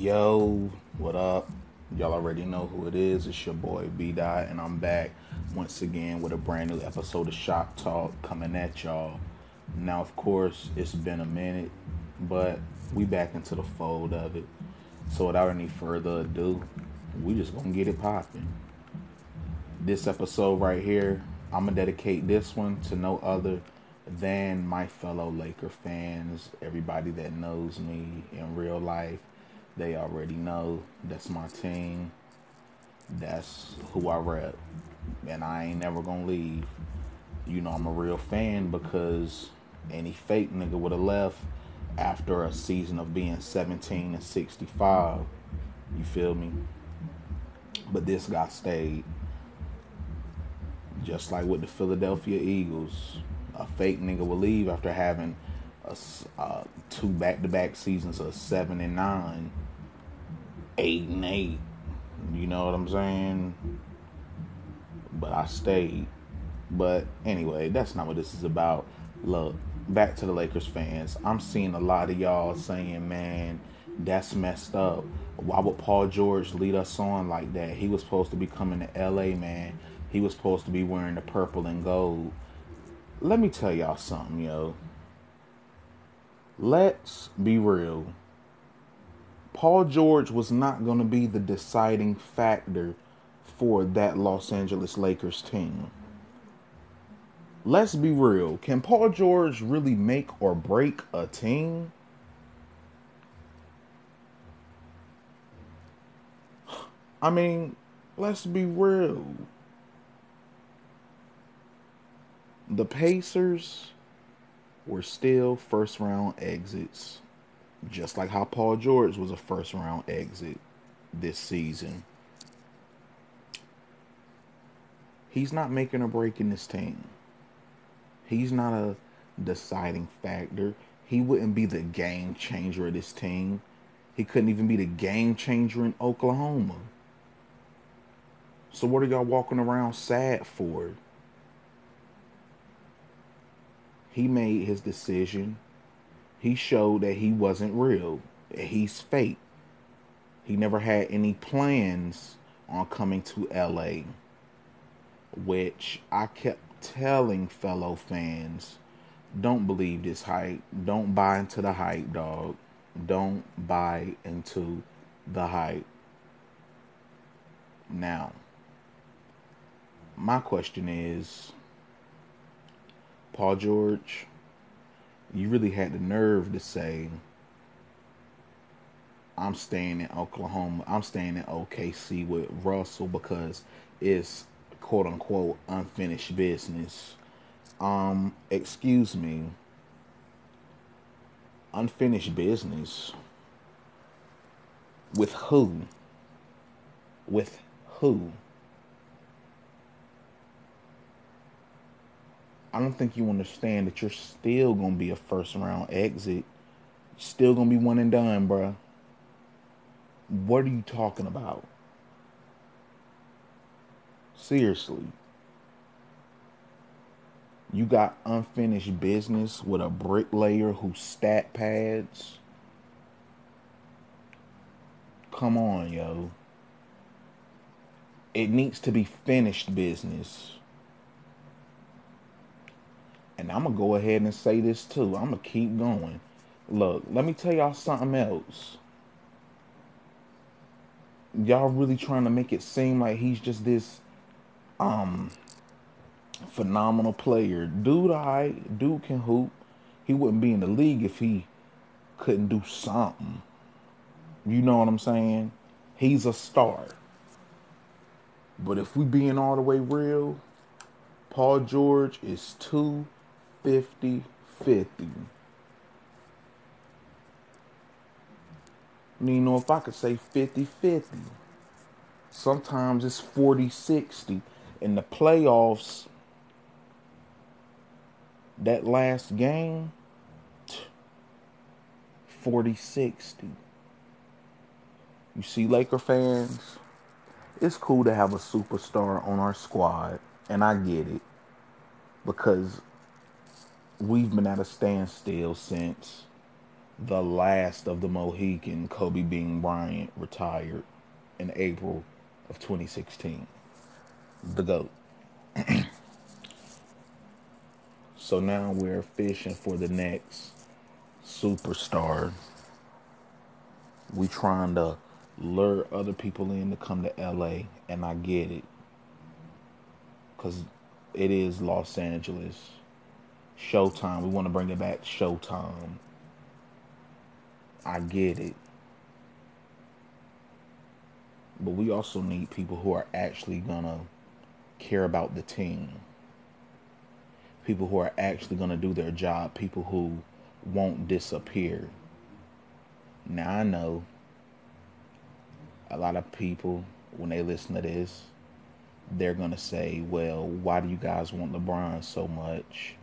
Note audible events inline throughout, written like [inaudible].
Yo, what up? Y'all already know who it is. It's your boy B Dot, and I'm back once again with a brand new episode of Shop Talk coming at y'all. Now, of course, it's been a minute, but we back into the fold of it. So, without any further ado, we just gonna get it popping. This episode right here, I'm gonna dedicate this one to no other than my fellow Laker fans, everybody that knows me in real life they already know that's my team. That's who I rep. And I ain't never gonna leave. You know, I'm a real fan because any fake nigga would have left after a season of being 17 and 65. You feel me? But this guy stayed. Just like with the Philadelphia Eagles. A fake nigga will leave after having a, uh, two back-to-back seasons of seven and nine, eight and eight. You know what I'm saying? But I stayed. But anyway, that's not what this is about. Look, back to the Lakers fans. I'm seeing a lot of y'all saying, man, that's messed up. Why would Paul George lead us on like that? He was supposed to be coming to LA, man. He was supposed to be wearing the purple and gold. Let me tell y'all something, yo. Let's be real. Paul George was not going to be the deciding factor for that Los Angeles Lakers team. Let's be real. Can Paul George really make or break a team? I mean, let's be real. The Pacers were still first round exits, just like how Paul George was a first round exit this season. He's not making a break in this team. He's not a deciding factor. He wouldn't be the game changer of this team. He couldn't even be the game changer in Oklahoma. So what are y'all walking around sad for? He made his decision. He showed that he wasn't real. He's fake. He never had any plans on coming to LA, which I kept telling fellow fans don't believe this hype. Don't buy into the hype, dog. Don't buy into the hype. Now, my question is Paul George, you really had the nerve to say, I'm staying in Oklahoma, I'm staying in OKC with Russell because it's quote unquote unfinished business. Um, excuse me. Unfinished business. With who? With who? I don't think you understand that you're still gonna be a first round exit. Still gonna be one and done, bruh. What are you talking about? Seriously. You got unfinished business with a bricklayer who stat pads. Come on, yo. It needs to be finished business. And I'm to go ahead and say this too. I'm to keep going. Look, let me tell y'all something else. Y'all really trying to make it seem like he's just this um phenomenal player. Dude, I dude can hoop. He wouldn't be in the league if he couldn't do something. You know what I'm saying? He's a star. But if we being all the way real, Paul George is too 50 50. You know, if I could say 50 50, sometimes it's 40 60. In the playoffs, that last game, 40 60. You see, Laker fans, it's cool to have a superstar on our squad, and I get it because we've been at a standstill since the last of the Mohican, Kobe Bean Bryant, retired in April of 2016. The GOAT. [clears throat] so now we're fishing for the next superstar. We trying to lure other people in to come to LA, and I get it. Because it is Los Angeles. Showtime. We want to bring it back Showtime. I get it. But we also need people who are actually going to care about the team. People who are actually going to do their job. People who won't disappear. Now, I know a lot of people, when they listen to this, they're going to say, well, why do you guys want LeBron so much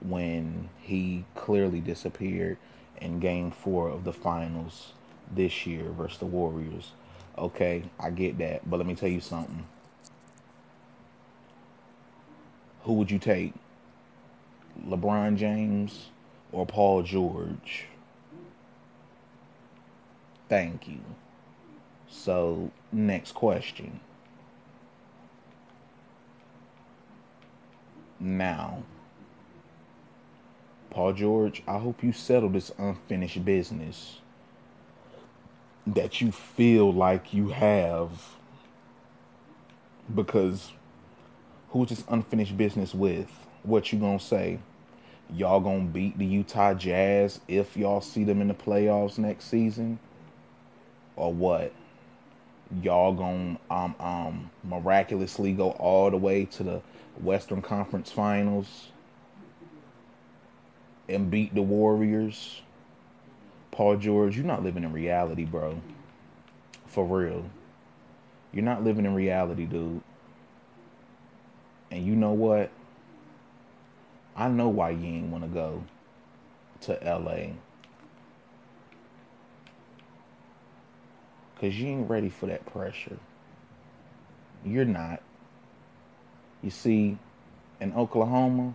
when he clearly disappeared in game four of the finals this year versus the Warriors? Okay, I get that. But let me tell you something. Who would you take? LeBron James or Paul George? Thank you. So, next question. Now, Paul George, I hope you settle this unfinished business that you feel like you have because who's this unfinished business with? What you gonna say? Y'all gonna beat the Utah Jazz if y'all see them in the playoffs next season? Or what? Y'all gonna um um miraculously go all the way to the Western Conference Finals and beat the Warriors? Paul George, you're not living in reality, bro. For real. You're not living in reality, dude. And you know what? I know why you ain't want to go to LA. Because you ain't ready for that pressure. You're not. You see, in Oklahoma,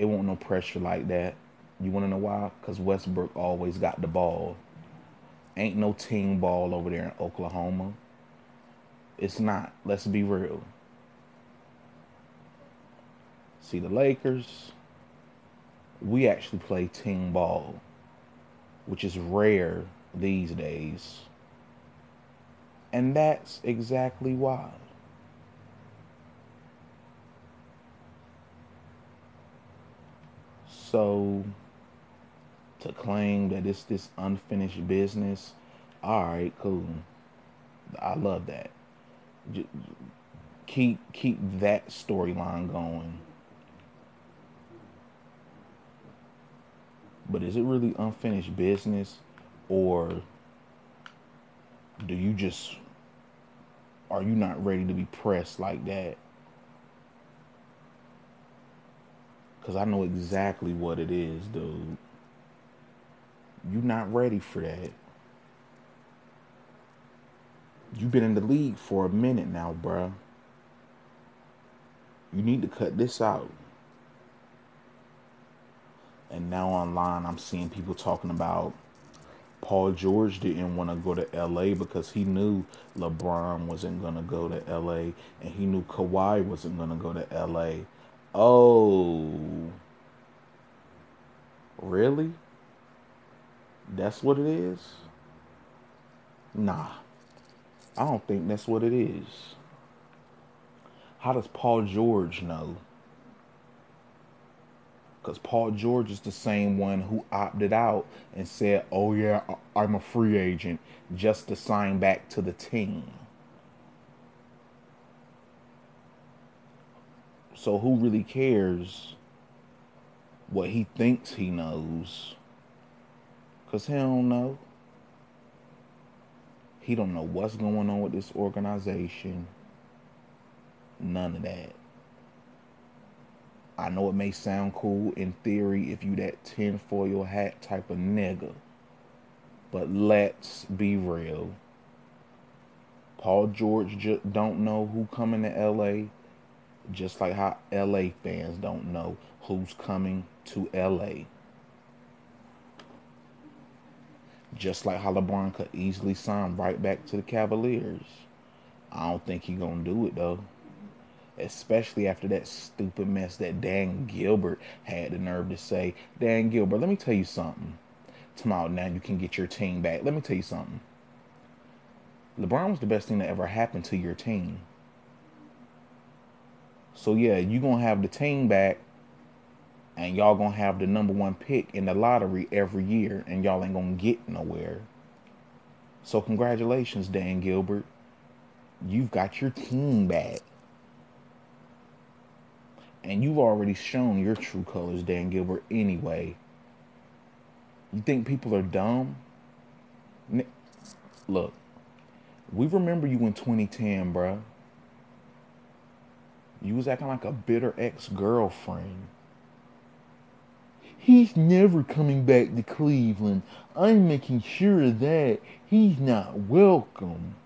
it won't no pressure like that. You want to know why? Because Westbrook always got the ball. Ain't no team ball over there in Oklahoma. It's not. Let's be real. See, the Lakers, we actually play team ball, which is rare these days. And that's exactly why. So, to claim that it's this unfinished business, all right, cool. I love that. Keep keep that storyline going. But is it really unfinished business or do you just are you not ready to be pressed like that? Cuz I know exactly what it is, dude. You're not ready for that. You've been in the league for a minute now, bruh. You need to cut this out. And now online, I'm seeing people talking about Paul George didn't want to go to LA because he knew LeBron wasn't going to go to LA and he knew Kawhi wasn't going to go to LA. Oh. Really? That's what it is? Nah. I don't think that's what it is. How does Paul George know? Because Paul George is the same one who opted out and said, oh, yeah, I'm a free agent just to sign back to the team. So who really cares what he thinks he knows? Because he don't know. He don't know what's going on with this organization. None of that. I know it may sound cool in theory if you that tinfoil hat type of nigga. But let's be real. Paul George just don't know who coming to LA, just like how LA fans don't know who's coming to LA. Just like how LeBron could easily sign right back to the Cavaliers. I don't think he gonna do it though. Especially after that stupid mess that Dan Gilbert had the nerve to say. Dan Gilbert, let me tell you something. Tomorrow now you can get your team back. Let me tell you something. LeBron was the best thing that ever happened to your team. So yeah, you're gonna have the team back and y'all gonna have the number one pick in the lottery every year and y'all ain't gonna get nowhere. So congratulations, Dan Gilbert. You've got your team back. And you've already shown your true colors, Dan Gilbert, anyway. You think people are dumb? Look, we remember you in 2010, bruh. You was acting like a bitter ex-girlfriend. He's never coming back to Cleveland. I'm making sure that. He's not welcome.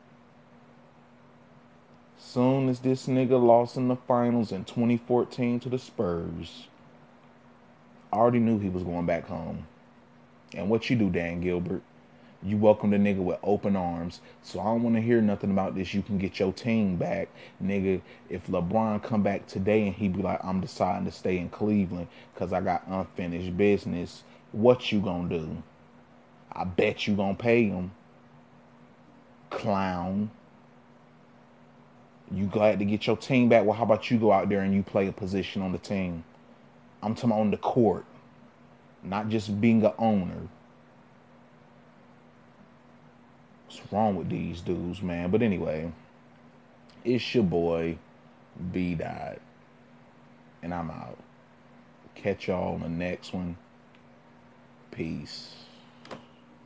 Soon as this nigga lost in the finals in 2014 to the Spurs, I already knew he was going back home. And what you do, Dan Gilbert? You welcome the nigga with open arms. So I don't want to hear nothing about this. You can get your team back, nigga. If LeBron come back today and he be like, I'm deciding to stay in Cleveland because I got unfinished business, what you gonna do? I bet you gonna pay him. Clown. You glad to get your team back? Well, how about you go out there and you play a position on the team? I'm talking on the court, not just being an owner. What's wrong with these dudes, man? But anyway, it's your boy B Dot, and I'm out. Catch y'all on the next one. Peace.